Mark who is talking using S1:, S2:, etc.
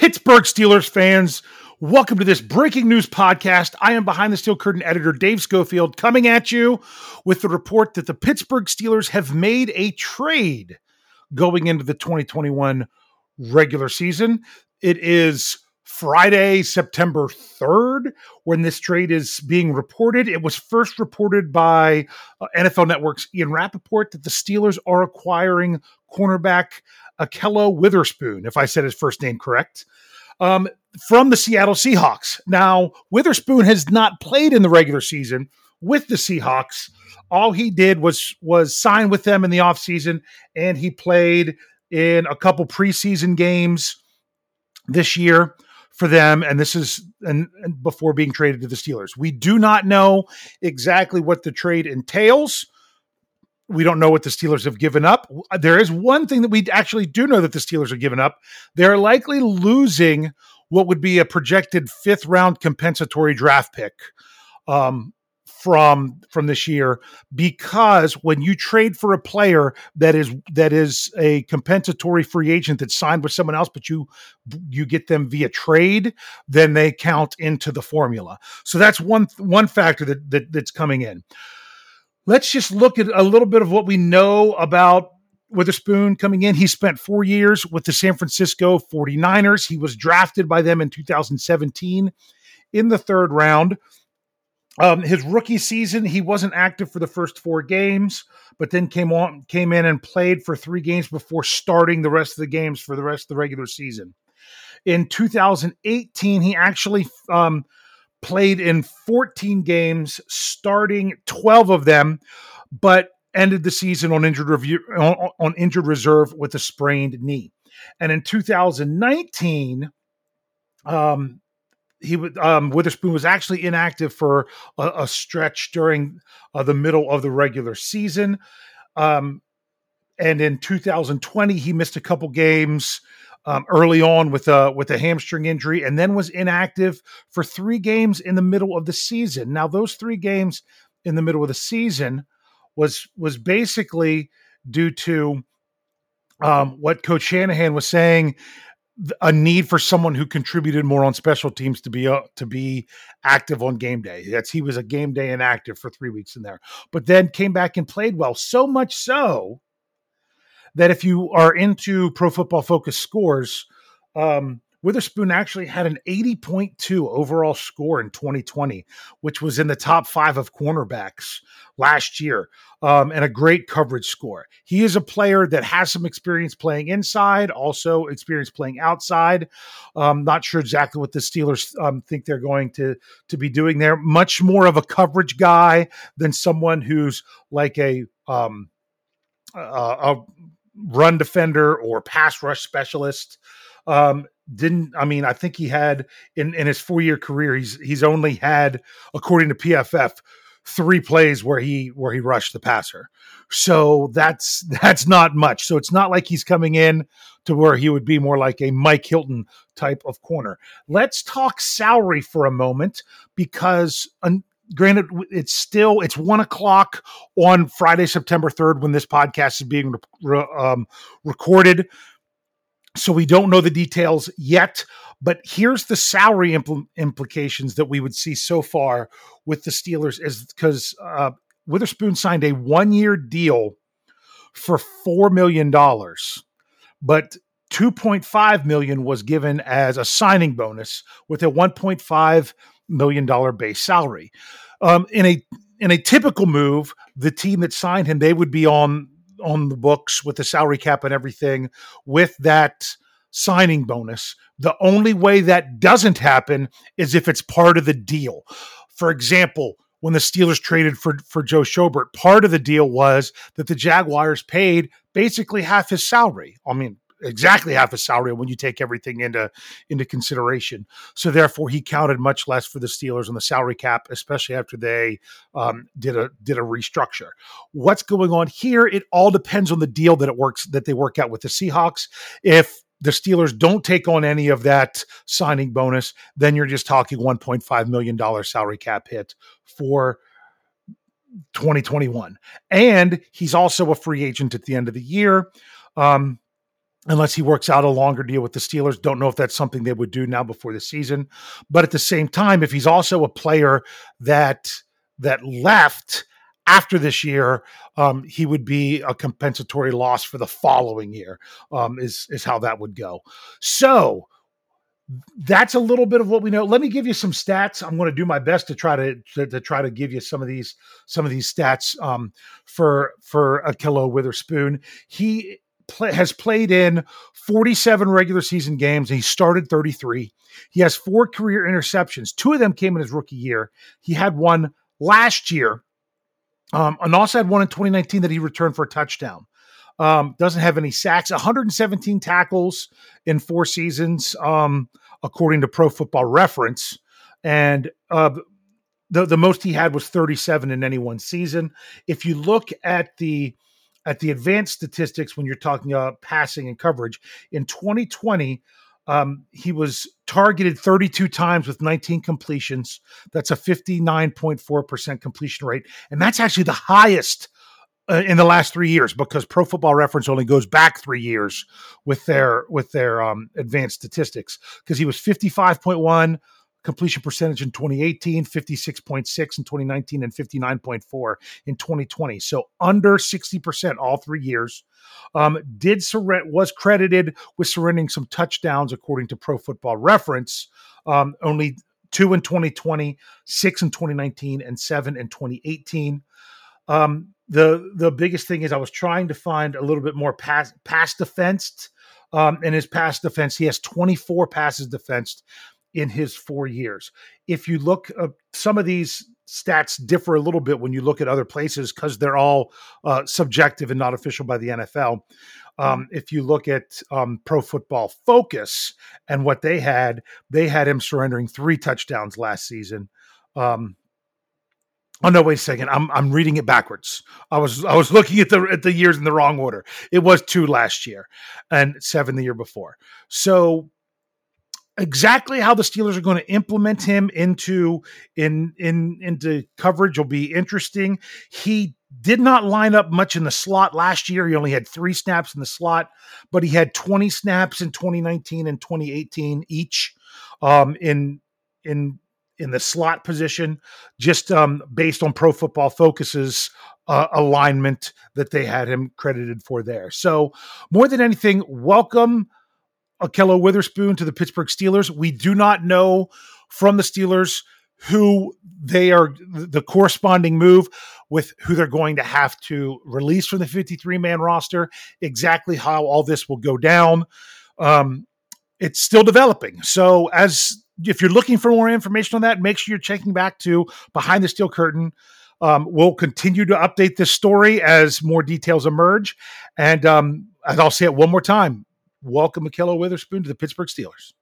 S1: Pittsburgh Steelers fans, welcome to this breaking news podcast. I am behind the steel curtain editor Dave Schofield coming at you with the report that the Pittsburgh Steelers have made a trade going into the 2021 regular season. It is Friday, September 3rd, when this trade is being reported. It was first reported by uh, NFL Network's Ian Rapoport that the Steelers are acquiring cornerback Ahkello Witherspoon, if I said his first name correct, um, from the Seattle Seahawks. Now, Witherspoon has not played in the regular season with the Seahawks. All he did was was sign with them in the offseason, and he played in a couple preseason games this year for them and this is and, and, before being traded to the Steelers. We do not know exactly what the trade entails. We don't know what the Steelers have given up. There is one thing that we actually do know that the Steelers are giving up. They're likely losing what would be a projected fifth round compensatory draft pick um, from from this year because when you trade for a player that is that is a compensatory free agent that signed with someone else but you you get them via trade then they count into the formula so that's one one factor that, that that's coming in let's just look at a little bit of what we know about Witherspoon coming in. He spent four years with the San Francisco 49ers. He was drafted by them in 2017 in the third round. Um, his rookie season, he wasn't active for the first four games, but then came on, came in and played for three games before starting the rest of the games for the rest of the regular season. In 2018, he actually um, played in 14 games, starting 12 of them, but ended the season on injured review on, on injured reserve with a sprained knee. And in 2019, um, he would um, Witherspoon was actually inactive for a, a stretch during uh, the middle of the regular season. Um, and in 2020, he missed a couple games um, early on with a with a hamstring injury, and then was inactive for three games in the middle of the season. Now, those three games in the middle of the season was was basically due to um, what Coach Shanahan was saying a need for someone who contributed more on special teams to be uh, to be active on game day. That's he was a game day inactive for three weeks in there, but then came back and played well. So much so that if you are into Pro Football Focus scores, um, Witherspoon actually had an 80.2 overall score in 2020, which was in the top five of cornerbacks last year, um, and a great coverage score. He is a player that has some experience playing inside, also experience playing outside. Um, not sure exactly what the Steelers um, think they're going to to be doing there. Much more of a coverage guy than someone who's like a um, a, a run defender or pass rush specialist. Um, didn't I mean I think he had in in his four year career he's he's only had according to PFF three plays where he where he rushed the passer. So that's that's not much. So it's not like he's coming in to where he would be more like a Mike Hilton type of corner. Let's talk salary for a moment because um, granted it's still it's one o'clock on Friday September third when this podcast is being re- um, recorded so we don't know the details yet, but here's the salary impl- implications that we would see so far with the Steelers is because uh, Witherspoon signed a one year deal for $4 million, but 2.5 million was given as a signing bonus with a 1.5 million dollar base salary. Um, in a in a typical move, the team that signed him, they would be on on the books with the salary cap and everything with that signing bonus. The only way that doesn't happen is if it's part of the deal. For example, when the Steelers traded for for Joe Schobert, part of the deal was that the Jaguars paid basically half his salary. I mean, exactly half his salary when you take everything into into consideration. So therefore, he counted much less for the Steelers on the salary cap, especially after they um, did a did a restructure. What's going on here? It all depends on the deal that it works that they work out with the Seahawks. If the Steelers don't take on any of that signing bonus, then you're just talking 1.5 million dollar salary cap hit for 2021. And he's also a free agent at the end of the year. Um, unless he works out a longer deal with the Steelers. Don't know if that's something they would do now before the season. But at the same time, if he's also a player that that left after this year, um, he would be a compensatory loss for the following year. Um, is is how that would go. So that's a little bit of what we know. Let me give you some stats. I'm going to do my best to try to, to, to try to give you some of these some of these stats um, for for Ahkello Witherspoon. He play, has played in 47 regular season games. And he started 33. He has four career interceptions. Two of them came in his rookie year. He had one last year, um, and also had one in 2019 that he returned for a touchdown. Um, doesn't have any sacks, 117 tackles in four seasons, um, according to Pro Football Reference. And uh, the, the most he had was 37 in any one season. If you look at the at the advanced statistics when you're talking about passing and coverage. In 2020 um, he was targeted 32 times with 19 completions. That's a 59.4% completion rate and that's actually the highest uh, in the last three years because pro football reference only goes back three years with their with their um, advanced statistics because he was 55.1 completion percentage in 2018, 56.6 in 2019, and 59.4 in 2020. So under 60% all three years. Um, did surrender was credited with surrendering some touchdowns according to Pro Football Reference. Um, only two in 2020, six in 2019, and seven in 2018. Um, the the biggest thing is I was trying to find a little bit more pass pass defensed. Um, in his pass defense, he has 24 passes defensed in his four years. If you look, uh, some of these stats differ a little bit when you look at other places because they're all uh, subjective and not official by the NFL. Um, if you look at um, Pro Football Focus and what they had, they had him surrendering three touchdowns last season. Um, Oh no! Wait a second. I'm I'm reading it backwards. I was I was looking at the at the years in the wrong order. It was two last year, and seven the year before. So exactly how the Steelers are going to implement him into in in into coverage will be interesting. He did not line up much in the slot last year. He only had three snaps in the slot, but he had 20 snaps in 2019 and 2018 each um, in in in the slot position, just um, based on Pro Football Focus's uh, alignment that they had him credited for there. So, more than anything, welcome Ahkello Witherspoon to the Pittsburgh Steelers. We do not know from the Steelers who they are the corresponding move with who they're going to have to release from the 53 man roster, exactly how all this will go down. Um, it's still developing. So, as if you're looking for more information on that, make sure you're checking back to Behind the Steel Curtain. Um, we'll continue to update this story as more details emerge. And um, I'll say it one more time welcome Ahkello Witherspoon to the Pittsburgh Steelers.